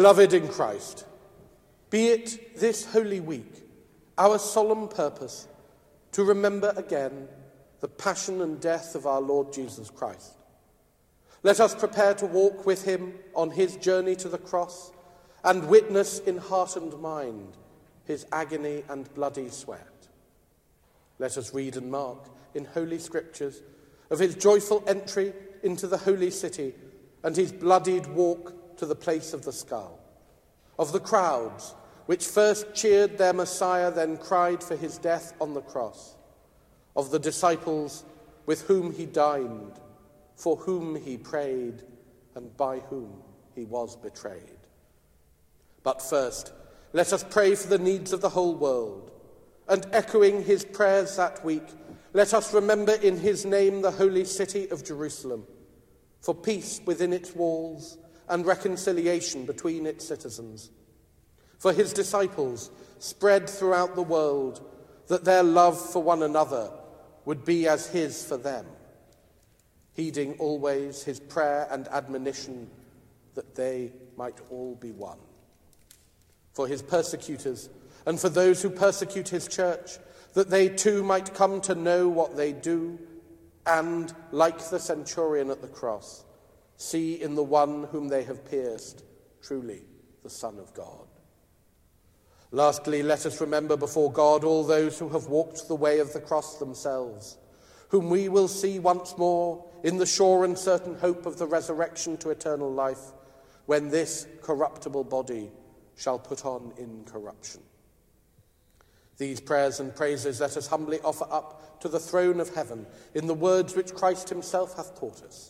Beloved in Christ, be it this Holy Week our solemn purpose to remember again the passion and death of our Lord Jesus Christ. Let us prepare to walk with him on his journey to the cross and witness in heart and mind his agony and bloody sweat. Let us read and mark in Holy Scriptures of his joyful entry into the holy city and his bloodied walk to the place of the skull, of the crowds which first cheered their Messiah, then cried for his death on the cross, of the disciples with whom he dined, for whom he prayed, and by whom he was betrayed. But first, let us pray for the needs of the whole world. And echoing his prayers that week, let us remember in his name the holy city of Jerusalem, for peace within its walls and reconciliation between its citizens. For his disciples spread throughout the world, that their love for one another would be as his for them, heeding always his prayer and admonition that they might all be one for his persecutors and for those who persecute his church, that they too might come to know what they do, and, like the centurion at the cross, see in the one whom they have pierced truly the Son of God. Lastly, let us remember before God all those who have walked the way of the cross themselves, whom we will see once more in the sure and certain hope of the resurrection to eternal life, when this corruptible body shall put on incorruption. These prayers and praises let us humbly offer up to the throne of heaven in the words which Christ himself hath taught us.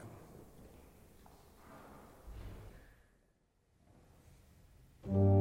you.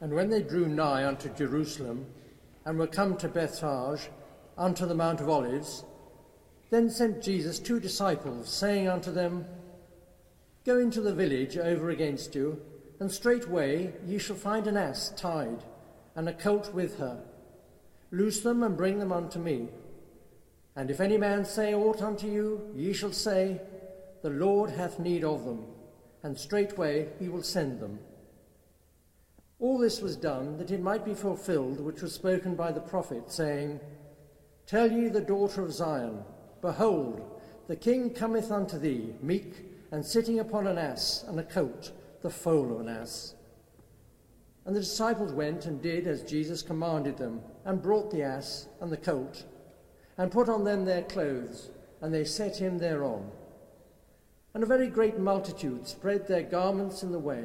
And when they drew nigh unto Jerusalem, and were come to Bethphage, unto the Mount of Olives, then sent Jesus two disciples, saying unto them, Go into the village over against you, and straightway ye shall find an ass tied, and a colt with her. Loose them and bring them unto me. And if any man say aught unto you, ye shall say, The Lord hath need of them, and straightway he will send them. All this was done that it might be fulfilled which was spoken by the prophet, saying, Tell ye the daughter of Zion, Behold, the king cometh unto thee, meek, and sitting upon an ass and a colt, the foal of an ass. And the disciples went and did as Jesus commanded them, and brought the ass and the colt, and put on them their clothes, and they set him thereon. And a very great multitude spread their garments in the way.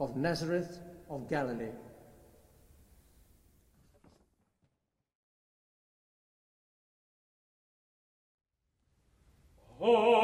of Nazareth of Galilee. Oh!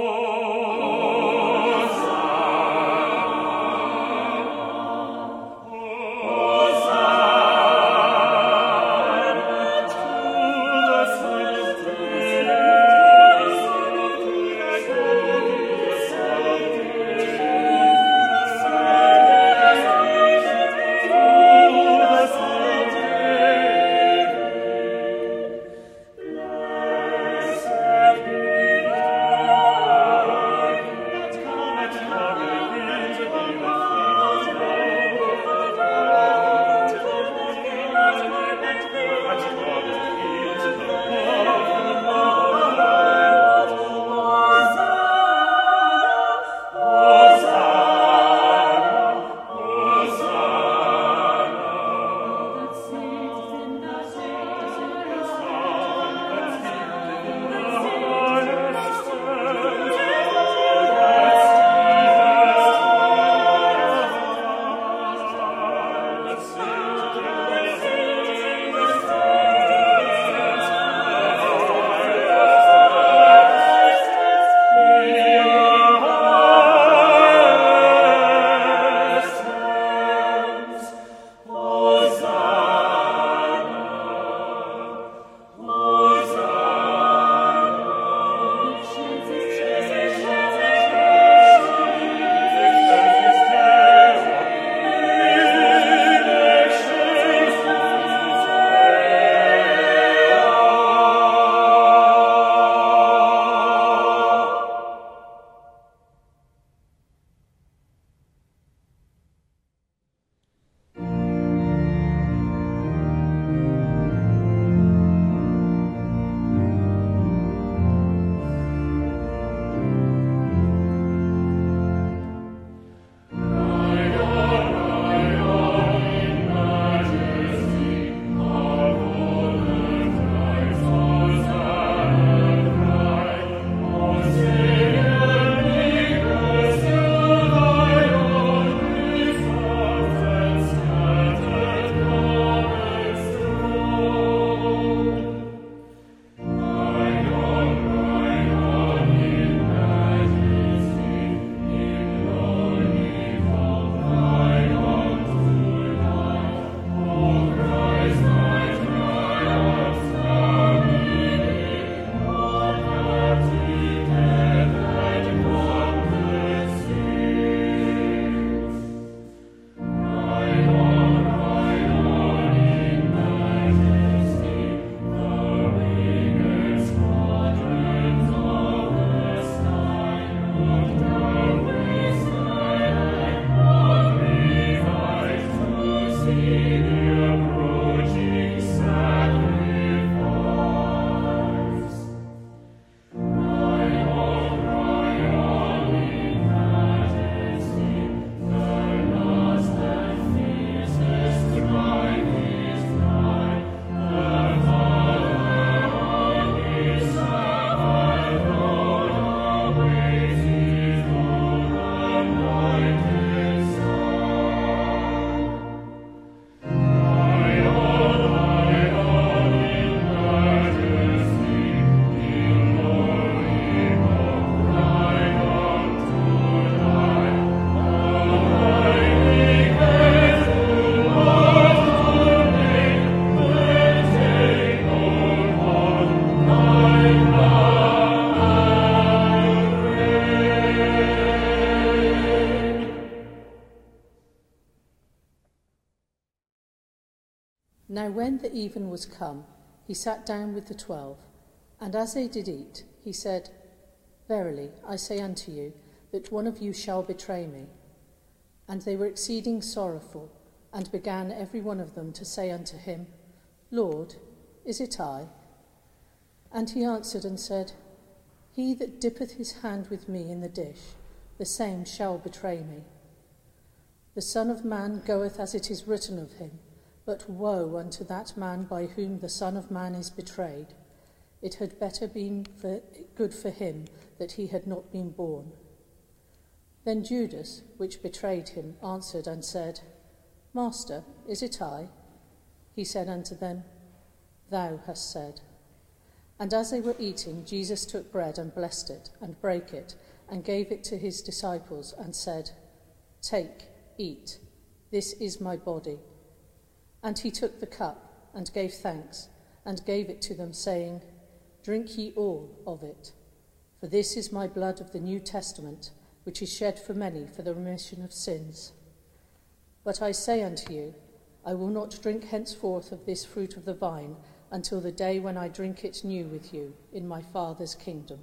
Now, when the even was come, he sat down with the twelve, and as they did eat, he said, Verily, I say unto you, that one of you shall betray me. And they were exceeding sorrowful, and began every one of them to say unto him, Lord, is it I? And he answered and said, He that dippeth his hand with me in the dish, the same shall betray me. The Son of Man goeth as it is written of him. But woe unto that man by whom the Son of Man is betrayed. It had better been for, good for him that he had not been born. Then Judas, which betrayed him, answered and said, Master, is it I? He said unto them, Thou hast said. And as they were eating, Jesus took bread and blessed it, and brake it, and gave it to his disciples, and said, Take, eat, this is my body. And he took the cup and gave thanks and gave it to them, saying, Drink ye all of it, for this is my blood of the New Testament, which is shed for many for the remission of sins. But I say unto you, I will not drink henceforth of this fruit of the vine until the day when I drink it new with you in my Father's kingdom.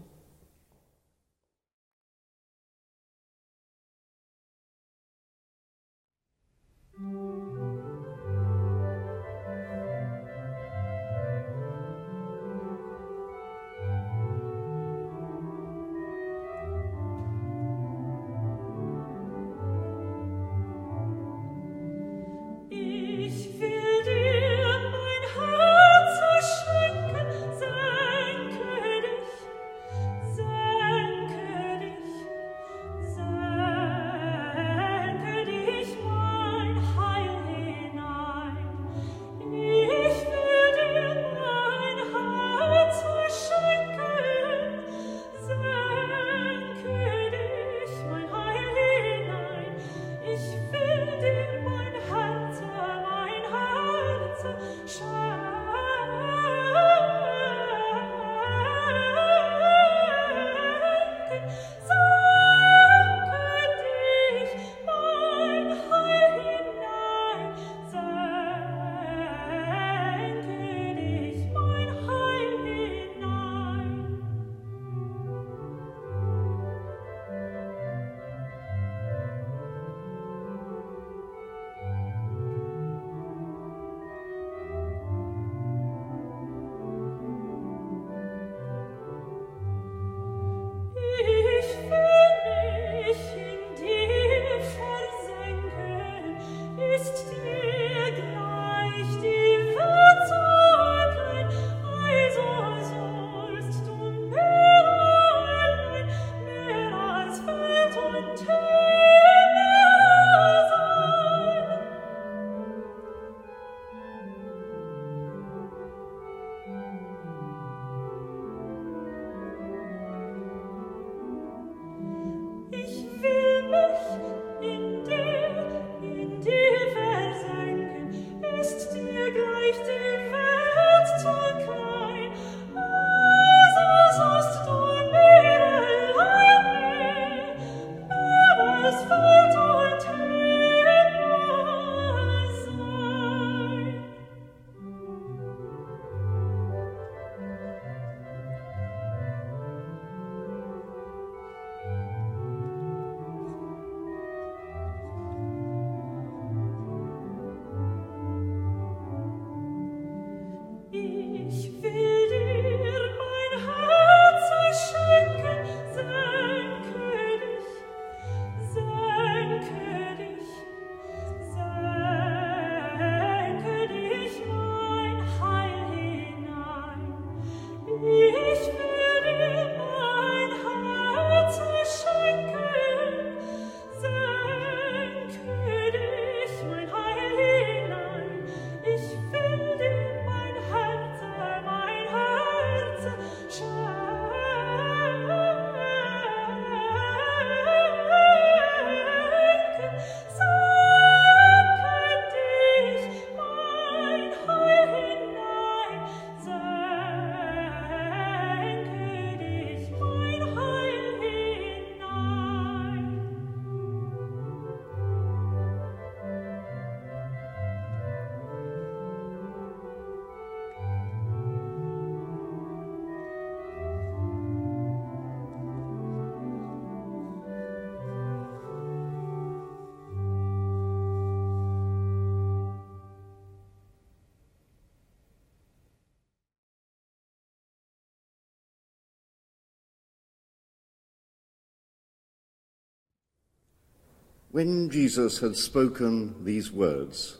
When Jesus had spoken these words,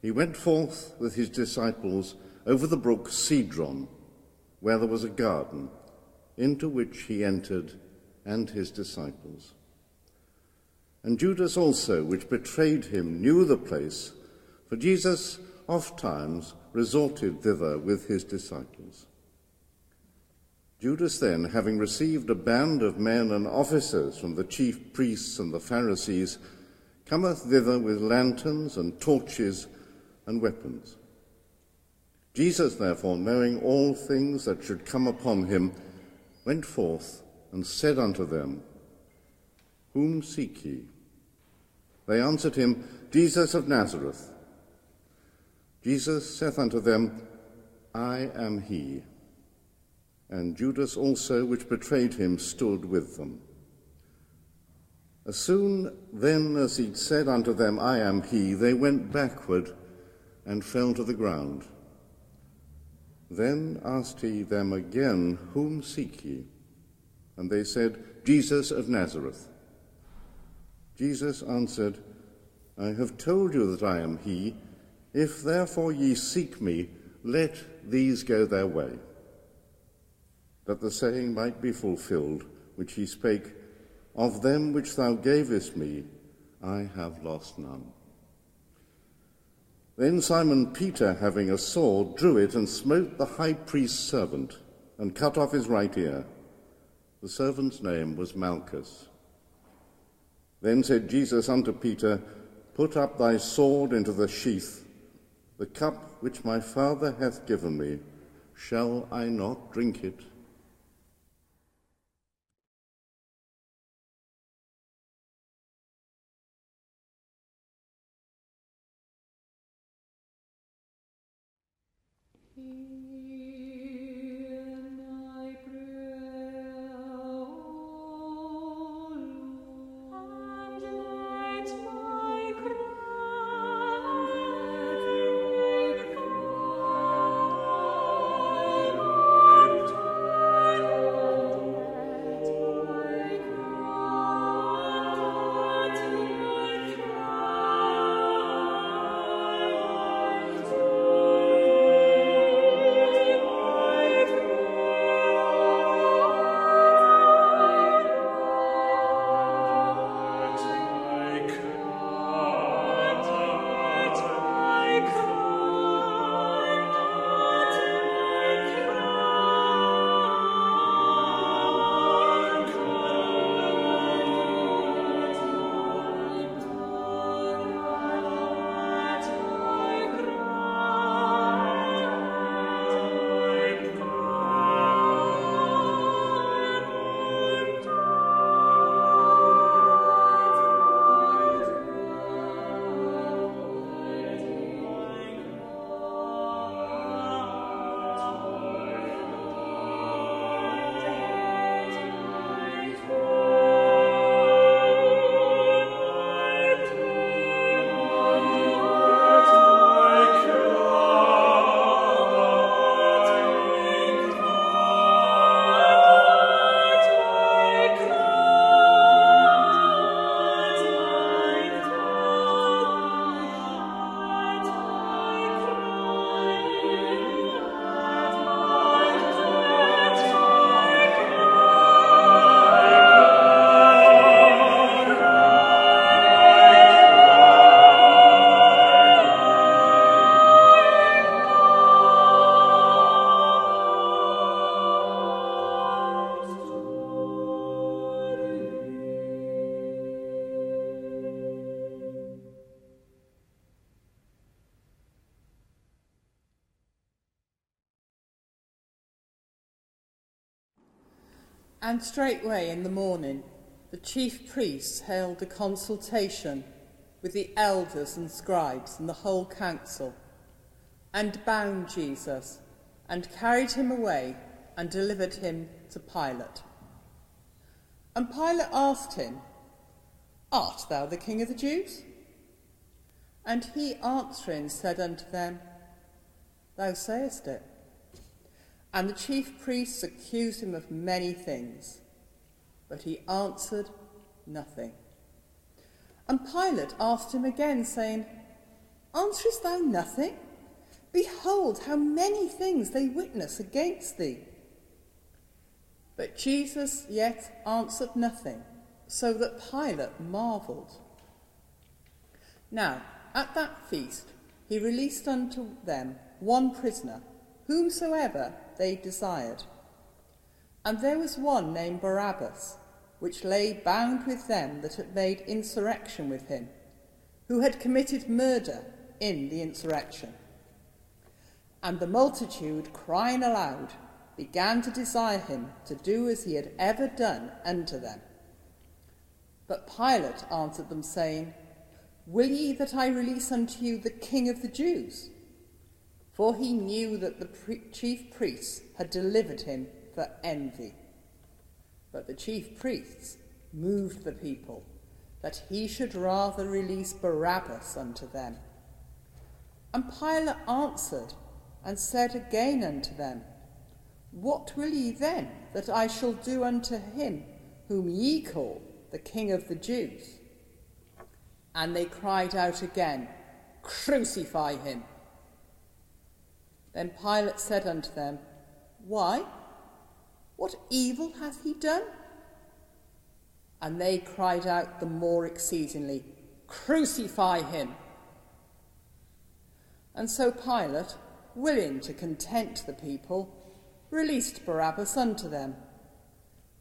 he went forth with his disciples over the brook Cedron, where there was a garden, into which he entered and his disciples. And Judas also, which betrayed him, knew the place, for Jesus oft times resorted thither with his disciples. Judas then, having received a band of men and officers from the chief priests and the Pharisees, cometh thither with lanterns and torches and weapons. Jesus, therefore, knowing all things that should come upon him, went forth and said unto them, Whom seek ye? They answered him, Jesus of Nazareth. Jesus saith unto them, I am he. And Judas also, which betrayed him, stood with them. As soon then as he'd said unto them, I am he, they went backward and fell to the ground. Then asked he them again, Whom seek ye? And they said, Jesus of Nazareth. Jesus answered, I have told you that I am he. If therefore ye seek me, let these go their way that the saying might be fulfilled, which he spake, Of them which thou gavest me, I have lost none. Then Simon Peter, having a sword, drew it and smote the high priest's servant, and cut off his right ear. The servant's name was Malchus. Then said Jesus unto Peter, Put up thy sword into the sheath. The cup which my Father hath given me, shall I not drink it? Okay. And straightway in the morning, the chief priests held a consultation with the elders and scribes and the whole council, and bound Jesus, and carried him away, and delivered him to Pilate. And Pilate asked him, Art thou the king of the Jews? And he answering said unto them, Thou sayest it. And the chief priests accused him of many things, but he answered nothing. And Pilate asked him again, saying, Answerest thou nothing? Behold, how many things they witness against thee. But Jesus yet answered nothing, so that Pilate marvelled. Now, at that feast, he released unto them one prisoner, whomsoever they desired. And there was one named Barabbas, which lay bound with them that had made insurrection with him, who had committed murder in the insurrection. And the multitude, crying aloud, began to desire him to do as he had ever done unto them. But Pilate answered them, saying, Will ye that I release unto you the King of the Jews? For he knew that the pre- chief priests had delivered him for envy. But the chief priests moved the people that he should rather release Barabbas unto them. And Pilate answered and said again unto them, What will ye then that I shall do unto him whom ye call the King of the Jews? And they cried out again, Crucify him. Then Pilate said unto them, Why? What evil hath he done? And they cried out the more exceedingly, Crucify him. And so Pilate, willing to content the people, released Barabbas unto them,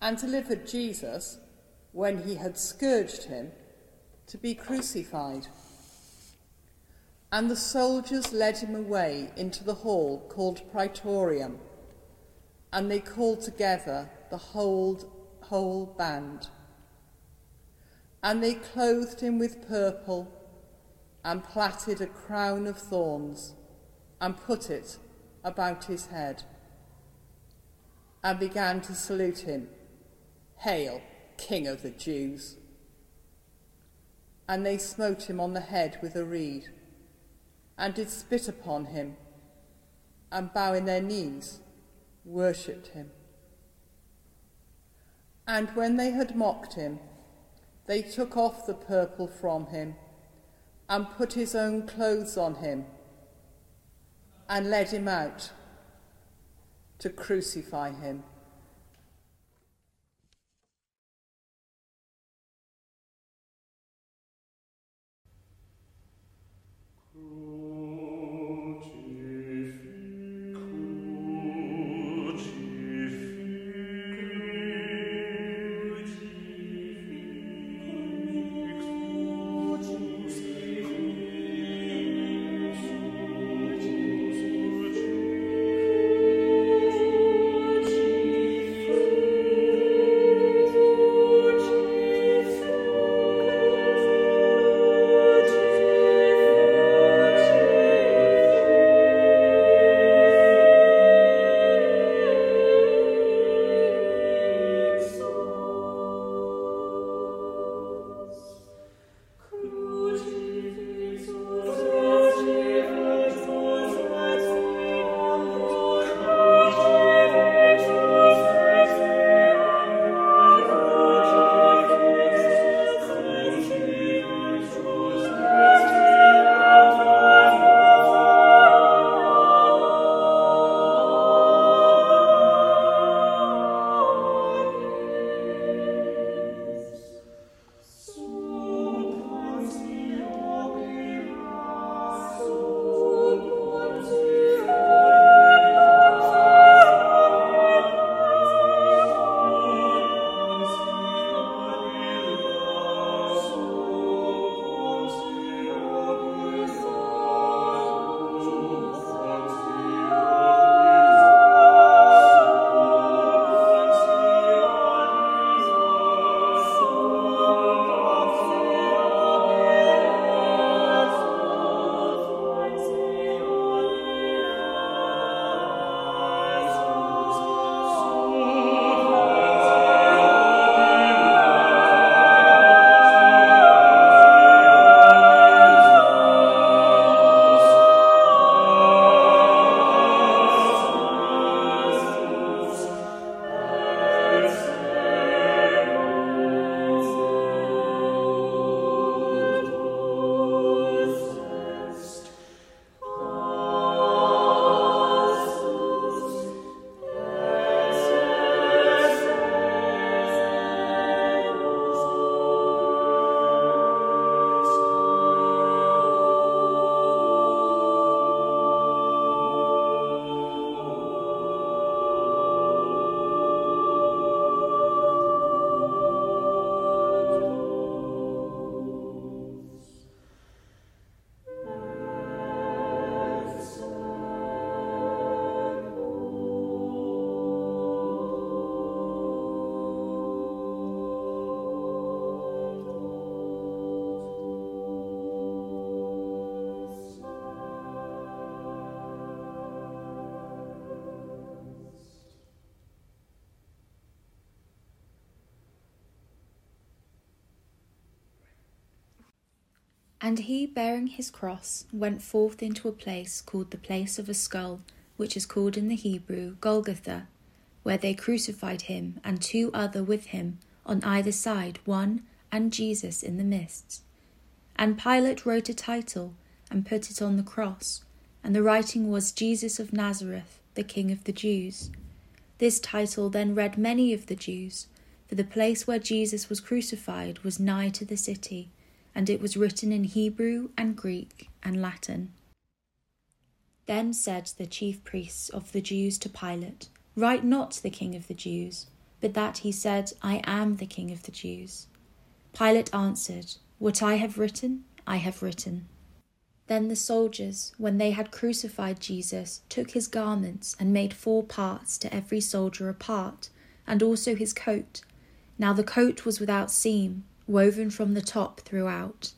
and delivered Jesus, when he had scourged him, to be crucified. And the soldiers led him away into the hall called Praetorium, and they called together the whole, whole band. And they clothed him with purple, and plaited a crown of thorns, and put it about his head, and began to salute him Hail, King of the Jews! And they smote him on the head with a reed, and did spit upon him, and bowing their knees, worshipped him. And when they had mocked him, they took off the purple from him, and put his own clothes on him, and led him out to crucify him. And he, bearing his cross, went forth into a place called the place of a skull, which is called in the Hebrew Golgotha, where they crucified him and two other with him on either side, one and Jesus in the midst. And Pilate wrote a title and put it on the cross, and the writing was Jesus of Nazareth, the King of the Jews. This title then read many of the Jews, for the place where Jesus was crucified was nigh to the city and it was written in Hebrew and Greek and Latin. Then said the chief priests of the Jews to Pilate, Write not the King of the Jews, but that he said, I am the King of the Jews. Pilate answered, What I have written, I have written. Then the soldiers, when they had crucified Jesus, took his garments and made four parts to every soldier a part, and also his coat. Now the coat was without seam woven from the top throughout.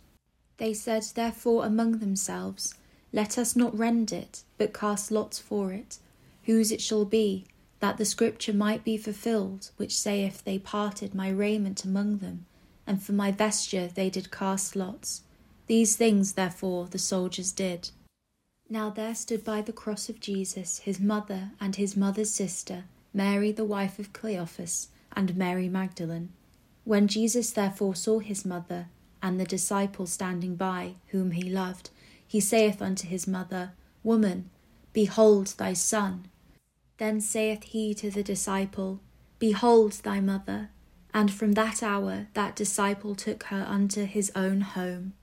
They said therefore among themselves, Let us not rend it, but cast lots for it, whose it shall be, that the scripture might be fulfilled, which saith, They parted my raiment among them, and for my vesture they did cast lots. These things, therefore, the soldiers did. Now there stood by the cross of Jesus his mother and his mother's sister, Mary the wife of Cleophas, and Mary Magdalene. When Jesus therefore saw his mother and the disciple standing by, whom he loved, he saith unto his mother, Woman, behold thy son. Then saith he to the disciple, Behold thy mother. And from that hour that disciple took her unto his own home.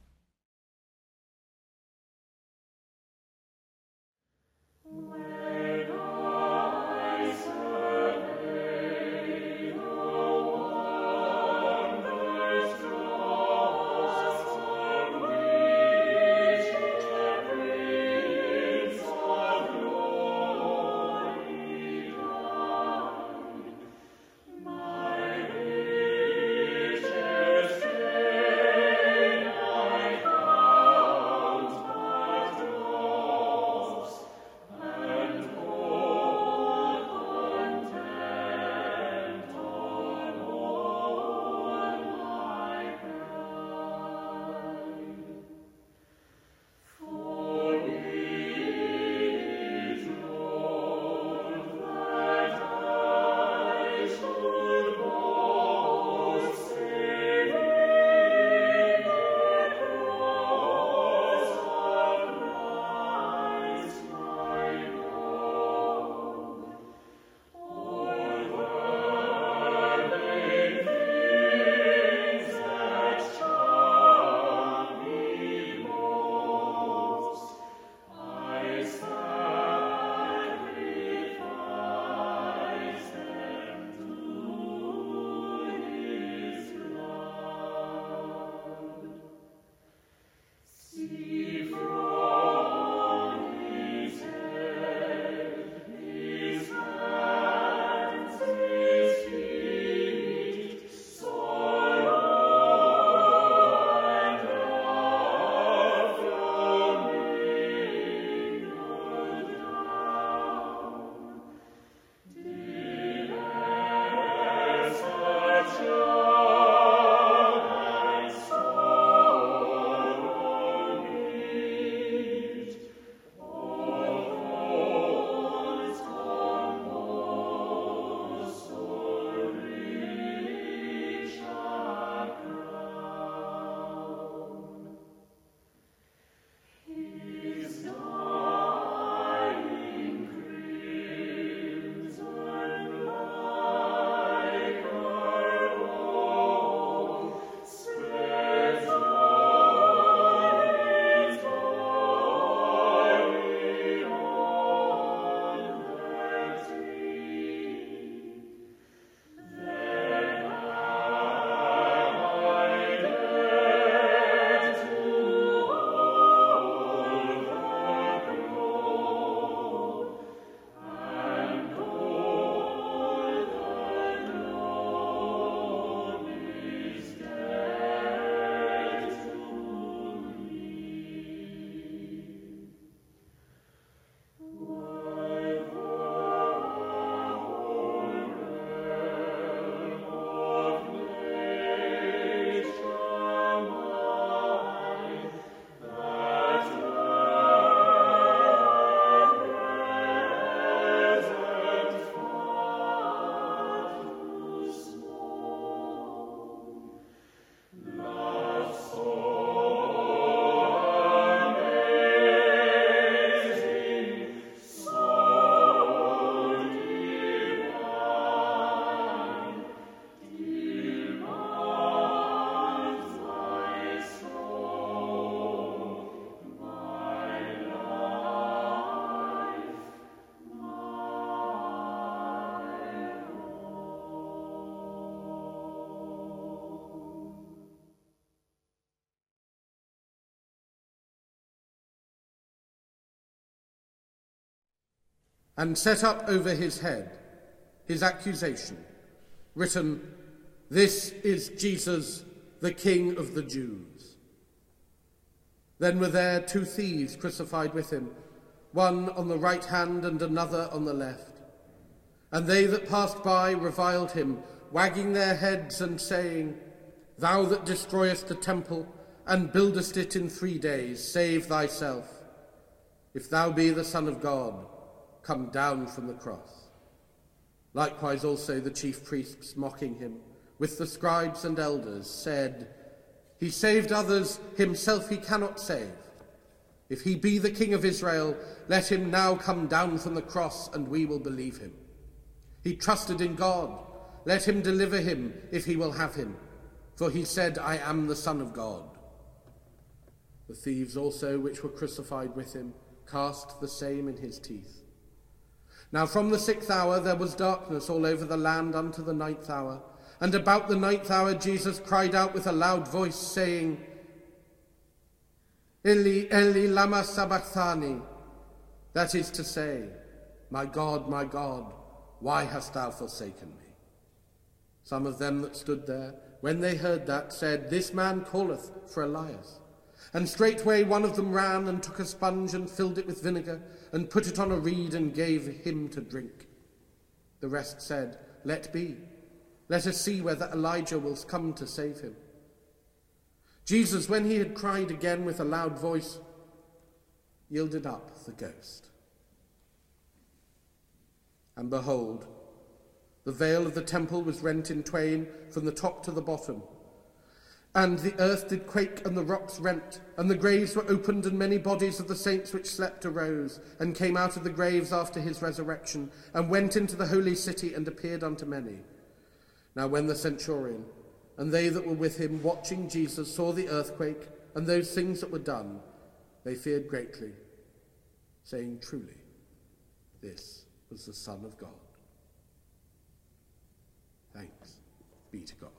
And set up over his head his accusation, written, This is Jesus, the King of the Jews. Then were there two thieves crucified with him, one on the right hand and another on the left. And they that passed by reviled him, wagging their heads and saying, Thou that destroyest the temple and buildest it in three days, save thyself. If thou be the Son of God, come down from the cross. Likewise also the chief priests, mocking him, with the scribes and elders, said, He saved others, himself he cannot save. If he be the king of Israel, let him now come down from the cross, and we will believe him. He trusted in God. Let him deliver him, if he will have him. For he said, I am the Son of God. The thieves also, which were crucified with him, cast the same in his teeth. Now from the sixth hour there was darkness all over the land unto the ninth hour. And about the ninth hour Jesus cried out with a loud voice, saying, Eli, Eli, lama sabachthani. That is to say, My God, my God, why hast thou forsaken me? Some of them that stood there, when they heard that, said, This man calleth for Elias. And straightway one of them ran and took a sponge and filled it with vinegar and put it on a reed and gave him to drink. The rest said, Let be. Let us see whether Elijah will come to save him. Jesus, when he had cried again with a loud voice, yielded up the ghost. And behold, the veil of the temple was rent in twain from the top to the bottom and the earth did quake, and the rocks rent, and the graves were opened, and many bodies of the saints which slept arose, and came out of the graves after his resurrection, and went into the holy city, and appeared unto many. Now, when the centurion and they that were with him, watching Jesus, saw the earthquake and those things that were done, they feared greatly, saying, Truly, this was the Son of God. Thanks be to God.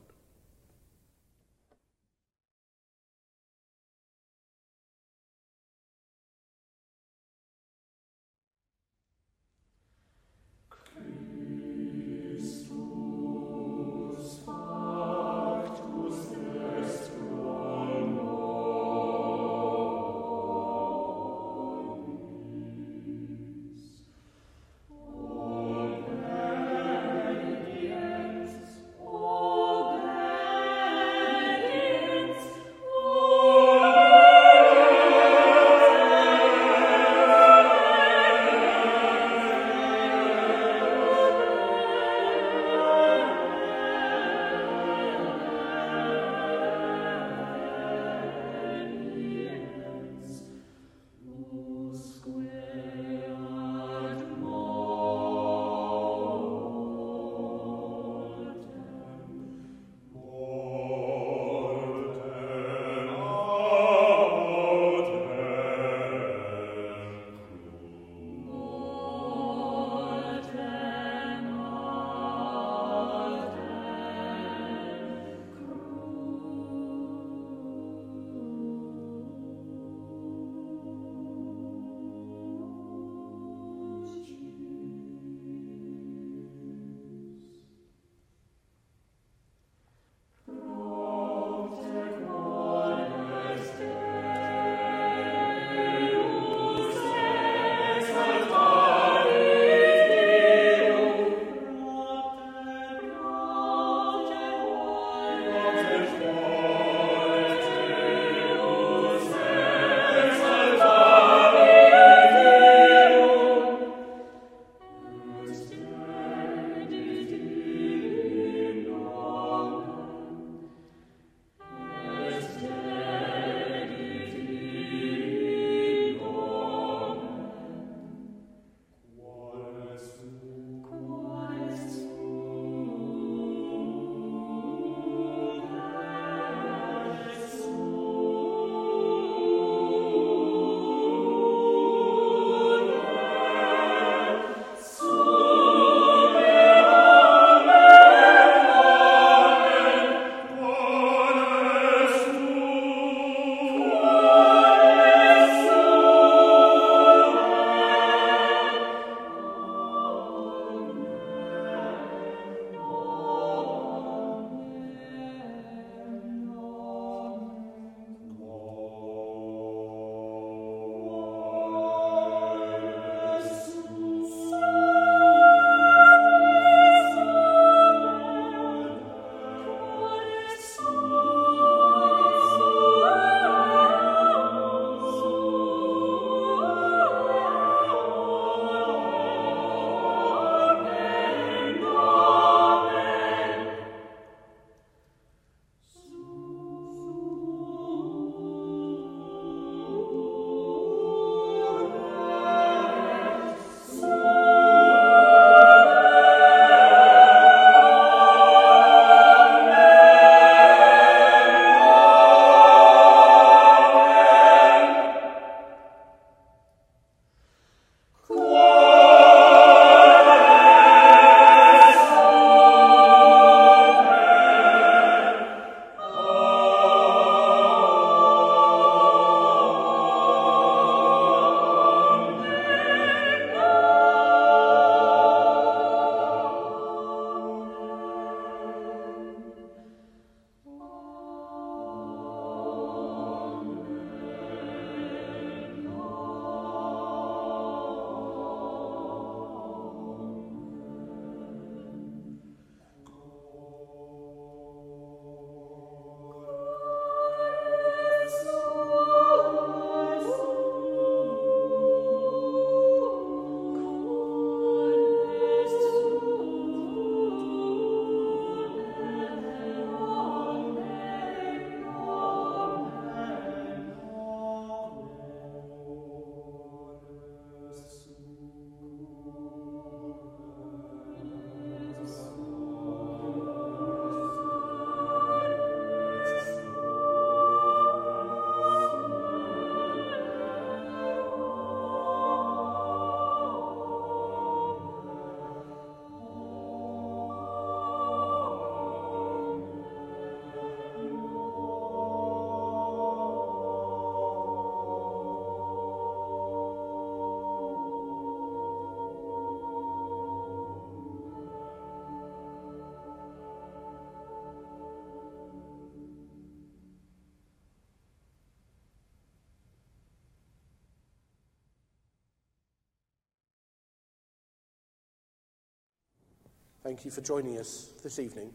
Thank you for joining us this evening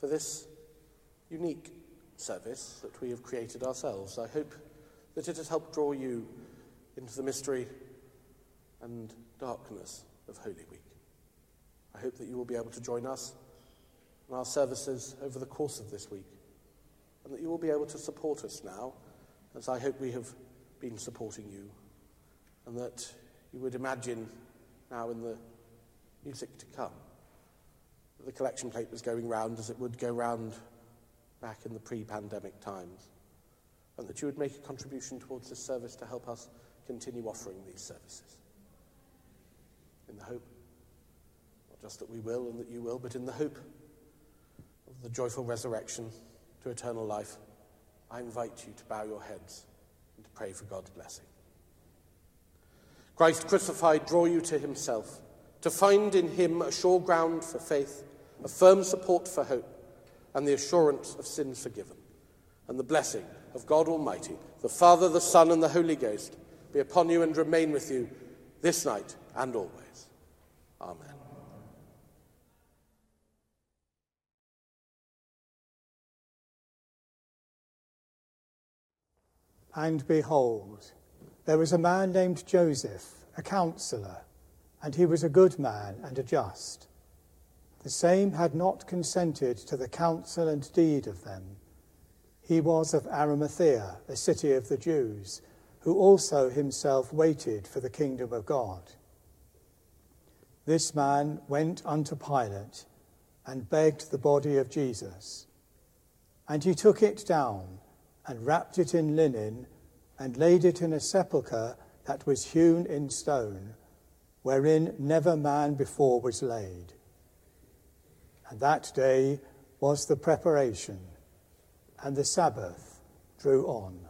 for this unique service that we have created ourselves. I hope that it has helped draw you into the mystery and darkness of Holy Week. I hope that you will be able to join us in our services over the course of this week and that you will be able to support us now, as I hope we have been supporting you, and that you would imagine now in the music to come the collection plate was going round as it would go round back in the pre pandemic times, and that you would make a contribution towards this service to help us continue offering these services. In the hope, not just that we will and that you will, but in the hope of the joyful resurrection to eternal life, I invite you to bow your heads and to pray for God's blessing. Christ crucified draw you to himself, to find in him a sure ground for faith, a firm support for hope, and the assurance of sins forgiven. And the blessing of God Almighty, the Father, the Son, and the Holy Ghost be upon you and remain with you this night and always. Amen. And behold, there was a man named Joseph, a counselor, and he was a good man and a just. The same had not consented to the counsel and deed of them. He was of Arimathea, a city of the Jews, who also himself waited for the kingdom of God. This man went unto Pilate and begged the body of Jesus. And he took it down and wrapped it in linen, and laid it in a sepulchre that was hewn in stone, wherein never man before was laid. And that day was the preparation, and the Sabbath drew on.